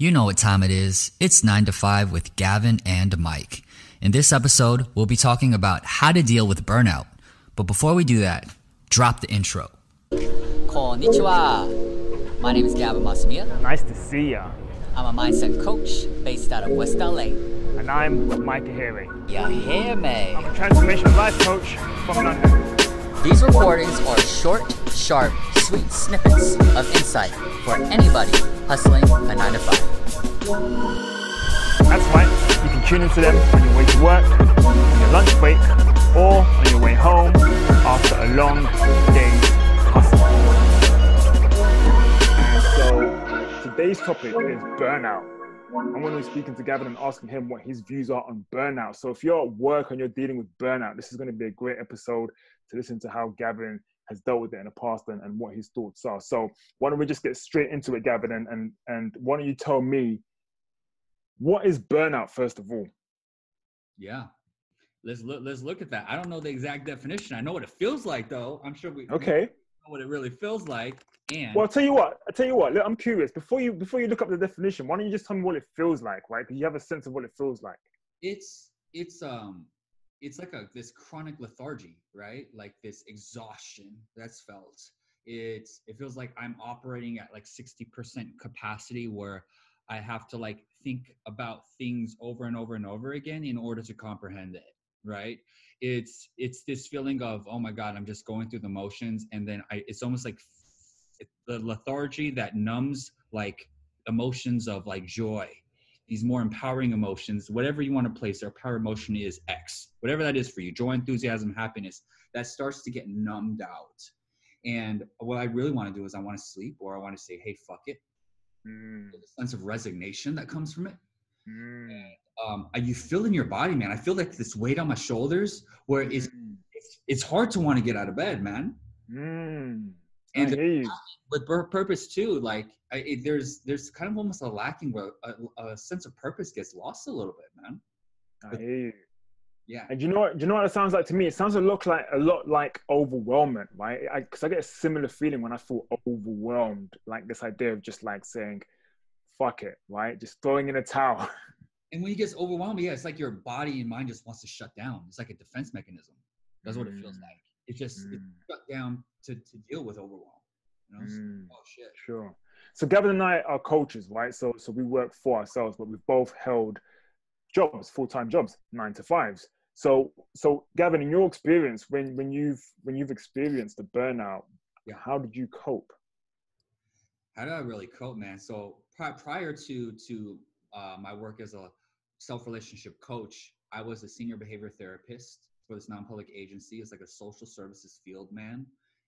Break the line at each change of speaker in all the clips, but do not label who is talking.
You know what time it is. It's 9 to 5 with Gavin and Mike. In this episode, we'll be talking about how to deal with burnout. But before we do that, drop the intro.
Konnichiwa. My name is Gavin Masamiya.
Nice to see ya.
I'm a mindset coach based out of West LA.
And I'm Mike Ahiri.
You hear me?
I'm a transformation life coach from London.
These recordings are short, sharp, sweet snippets of insight for anybody hustling a 9 to 5.
That's right. You can tune into them on your way to work, on your lunch break, or on your way home after a long day's hustle. So today's topic is burnout. I'm going to be speaking to Gavin and asking him what his views are on burnout. So if you're at work and you're dealing with burnout, this is going to be a great episode to listen to how Gavin has dealt with it in the past and, and what his thoughts are. So why don't we just get straight into it, Gavin, and, and, and why don't you tell me what is burnout first of all?
Yeah. Let's look let's look at that. I don't know the exact definition. I know what it feels like though. I'm sure we
Okay.
know what it really feels like. And
Well, I'll tell you what. I'll tell you what. look, I'm curious. Before you before you look up the definition, why don't you just tell me what it feels like, right? Because you have a sense of what it feels like.
it's it's um it's like a this chronic lethargy, right? Like this exhaustion that's felt. It's it feels like I'm operating at like 60% capacity where I have to like think about things over and over and over again in order to comprehend it, right? It's it's this feeling of oh my god, I'm just going through the motions and then I it's almost like the lethargy that numbs like emotions of like joy these more empowering emotions, whatever you want to place their power emotion is X, whatever that is for you, joy, enthusiasm, happiness, that starts to get numbed out. And what I really want to do is I want to sleep or I want to say, hey, fuck it.
Mm,
There's a sense of resignation that comes from it.
mm,
Um, and you feel in your body, man. I feel like this weight on my shoulders where it's,
mm,
it's, it's hard to want to get out of bed, man.
I
And
hear you.
with purpose too, like I, it, there's there's kind of almost a lacking where a, a sense of purpose gets lost a little bit, man.
I hear you.
Yeah.
And you know what? Do you know what it sounds like to me? It sounds a lot like a lot like overwhelmment, right? Because I, get a similar feeling when I feel overwhelmed, like this idea of just like saying, "Fuck it," right? Just throwing in a towel.
And when you get overwhelmed, yeah, it's like your body and mind just wants to shut down. It's like a defense mechanism. That's what it feels
Mm.
like. It just it's
Mm.
shut down to, to deal with overwhelm. You know? So-
Mm.
oh shit.
Sure. So Gavin and I are coaches, right? So so we work for ourselves, but we've both held jobs, full time jobs, nine to fives. So so Gavin, in your experience, when when you've when you've experienced the burnout,
Yeah.
how did you cope?
How did I really cope, man? So pri- prior to to uh, my work as a self relationship coach, I was a senior behavior therapist for this non-public agency. It's like a social services field, man,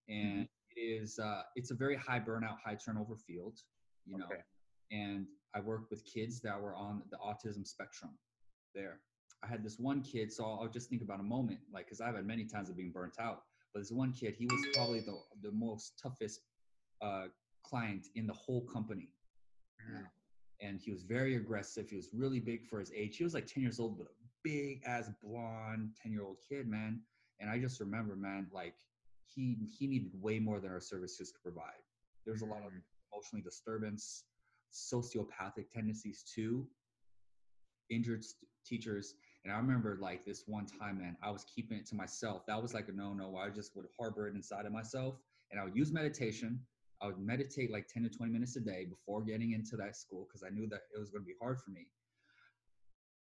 and it is uh, it's a very high burnout, high turnover field, you know.
Okay.
And I worked with kids that were on the autism spectrum. There, I had this one kid. So I'll just think about a moment, like, because I've had many times of being burnt out. But this one kid, he was probably the the most toughest uh, client in the whole company.
Mm.
And he was very aggressive. He was really big for his age. He was like 10 years old, but a big ass blonde 10 year old kid, man. And I just remember, man, like he he needed way more than our services could provide. There was a lot of
Mm.
emotionally disturbance, sociopathic tendencies too, injured st- teachers. And I remember like this one time, man, I was keeping it to myself. That was like a no no. I just would harbor it inside of myself. And I would use meditation. I would meditate like 10 to 20 minutes a day before getting into that school because I knew that it was going to be hard for me.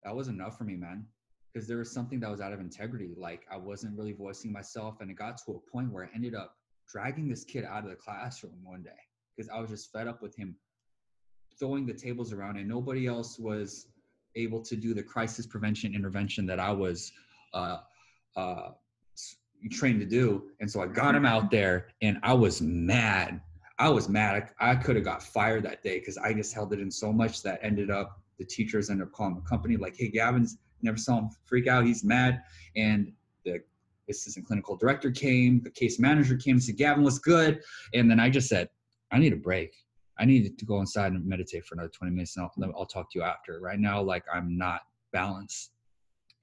That was enough for me, man. Because there was something that was out of integrity. Like I wasn't really voicing myself. And it got to a point where I ended up dragging this kid out of the classroom one day because I was just fed up with him throwing the tables around and nobody else was able to do the crisis prevention intervention that I was uh, uh, trained to do. And so I got him out there and I was mad. I was mad. I, I could have got fired that day because I just held it in so much that ended up the teachers ended up calling the company like, hey, Gavin's never saw him freak out. He's mad. And the assistant clinical director came, the case manager came and said, Gavin, what's good? And then I just said, I need a break. I need to go inside and meditate for another 20 minutes and I'll, I'll talk to you after. Right now, like I'm not balanced.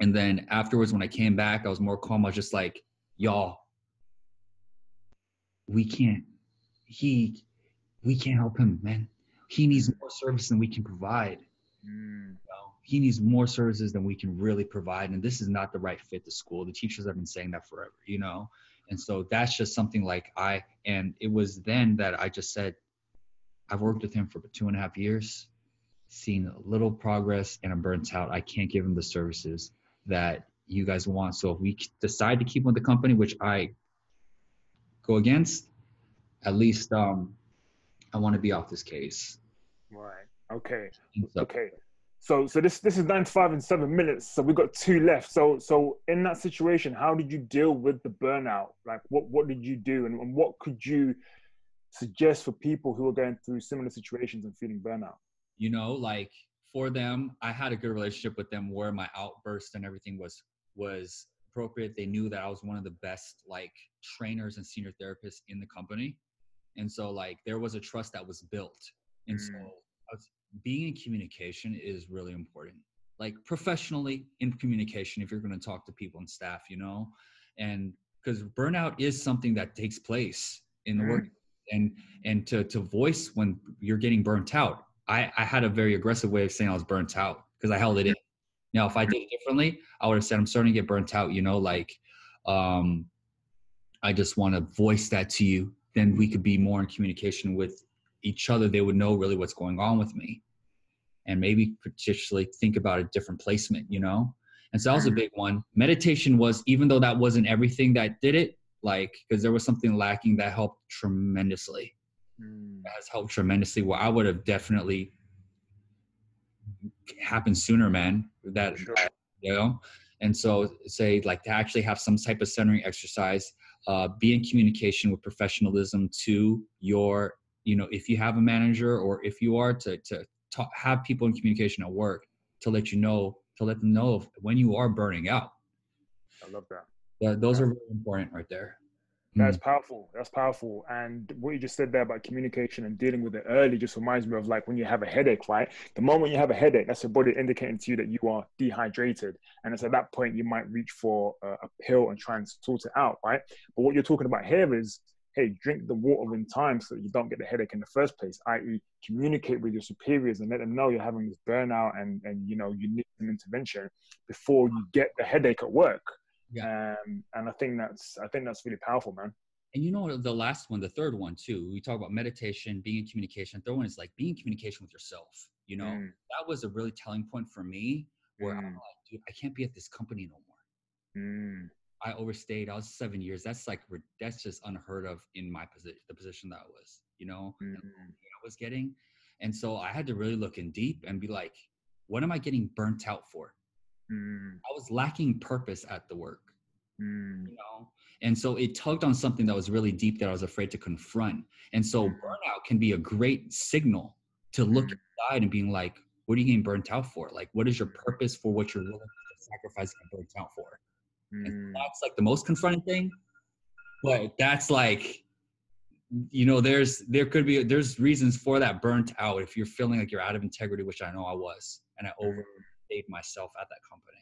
And then afterwards, when I came back, I was more calm. I was just like, y'all, we can't, he, we can't help him, man. he needs more service than we can provide.
Mm.
He needs more services than we can really provide, and this is not the right fit to school. The teachers have been saying that forever, you know. And so that's just something like I and it was then that I just said, I've worked with him for two and a half years, seen little progress, and I'm burnt out. I can't give him the services that you guys want. So if we decide to keep him with the company, which I go against, at least um, I want to be off this case.
Right. Okay.
So-
Okay. So so this this is nine to five in seven minutes. So we've got two left. So so in that situation, how did you deal with the burnout? Like what what did you do and, and what could you suggest for people who are going through similar situations and feeling burnout?
you know like for them i had a good relationship with them where my outburst and everything was was appropriate they knew that i was one of the best like trainers and senior therapists in the company and so like there was a trust that was built and so
Mm.
I was, being in communication is really important like professionally in communication if you're going to talk to people and staff you know and because burnout is something that takes place in the
Mm.
work and and to to voice when you're getting burnt out I, I had a very aggressive way of saying I was burnt out because I held it in. Now, if I did it differently, I would have said I'm starting to get burnt out. You know, like um, I just want to voice that to you. Then we could be more in communication with each other. They would know really what's going on with me, and maybe particularly think about a different placement. You know, and so that was a big one. Meditation was, even though that wasn't everything that did it, like because there was something lacking that helped tremendously
Mm.
has helped tremendously. Well, I would have definitely happened sooner, man. That
Sure.
you know, and so say like to actually have some type of centering exercise, uh, be in communication with professionalism to your, you know, if you have a manager or if you are to to talk, have people in communication at work to let you know to let them know when you are burning out.
I love that.
Th- those are really important right there.
That's hmm. powerful. That's powerful. And what you just said there about communication and dealing with it early just reminds me of like when you have a headache, right? The moment you have a headache, that's your body indicating to you that you are dehydrated. And it's at that point you might reach for a, a pill and try and sort it out, right? But what you're talking about here is, hey, drink the water in time so that you don't get the headache in the first place, i.e., communicate with your superiors and let them know you're having this burnout and, and you know, you need an intervention before you get the headache at work. Um, and I think that's I think that's really powerful, man.
And you know the last one, the third one too. We talk about meditation, being in communication. Third one is like being in communication with yourself. You know,
Mm.
that was a really telling point for me where I'm
Mm.
like, dude, I can't be at this company no more.
Mm.
I overstayed. I was seven years. That's like that's just unheard of in my position, the position that I was. You know, and
Mm.
I was getting, and so I had to really look in deep and be like, what am I getting burnt out for?
Mm.
I was lacking purpose at the work
Mm.
you know and so it tugged on something that was really deep that i was afraid to confront and so
Mhm.
burnout can be a great signal to look
Mhm.
inside and being like what are you getting burnt out for like what is your purpose for what you're willing to sacrifice and burnt out for
Mm.
that's like the most confronting thing but that's like you know there's there could be there's reasons for that burnt out if you're feeling like you're out of integrity which i know i was and i overstayed myself at that company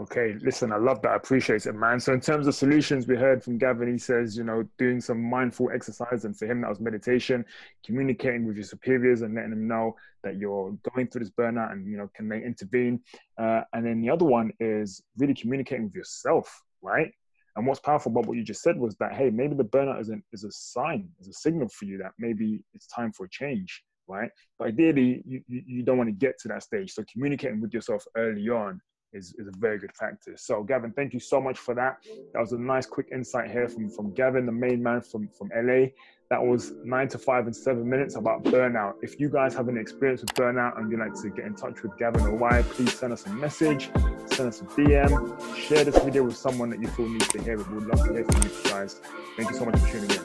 Okay, listen, I love that. I appreciate it, man. So, in terms of solutions, we heard from Gavin. He says, you know, doing some mindful exercise, and for him, that was meditation, communicating with your superiors, and letting them know that you're going through this burnout, and you know, can they intervene? Uh, and then the other one is really communicating with yourself, right? And what's powerful about what you just said was that, hey, maybe the burnout is, an, is a sign, is a signal for you that maybe it's time for a change, right? But ideally, you, you, you don't want to get to that stage. So communicating with yourself early on is, is a very good factor. So Gavin, thank you so much for that. That was a nice quick insight here from, from Gavin, the main man from, from LA. That was nine to five and seven minutes about burnout. If you guys have any experience with burnout and you'd like to get in touch with Gavin or Y, please send us a message, send us a DM, share this video with someone that you feel needs to hear it. We'd love to hear from you guys. Thank you so much for tuning in.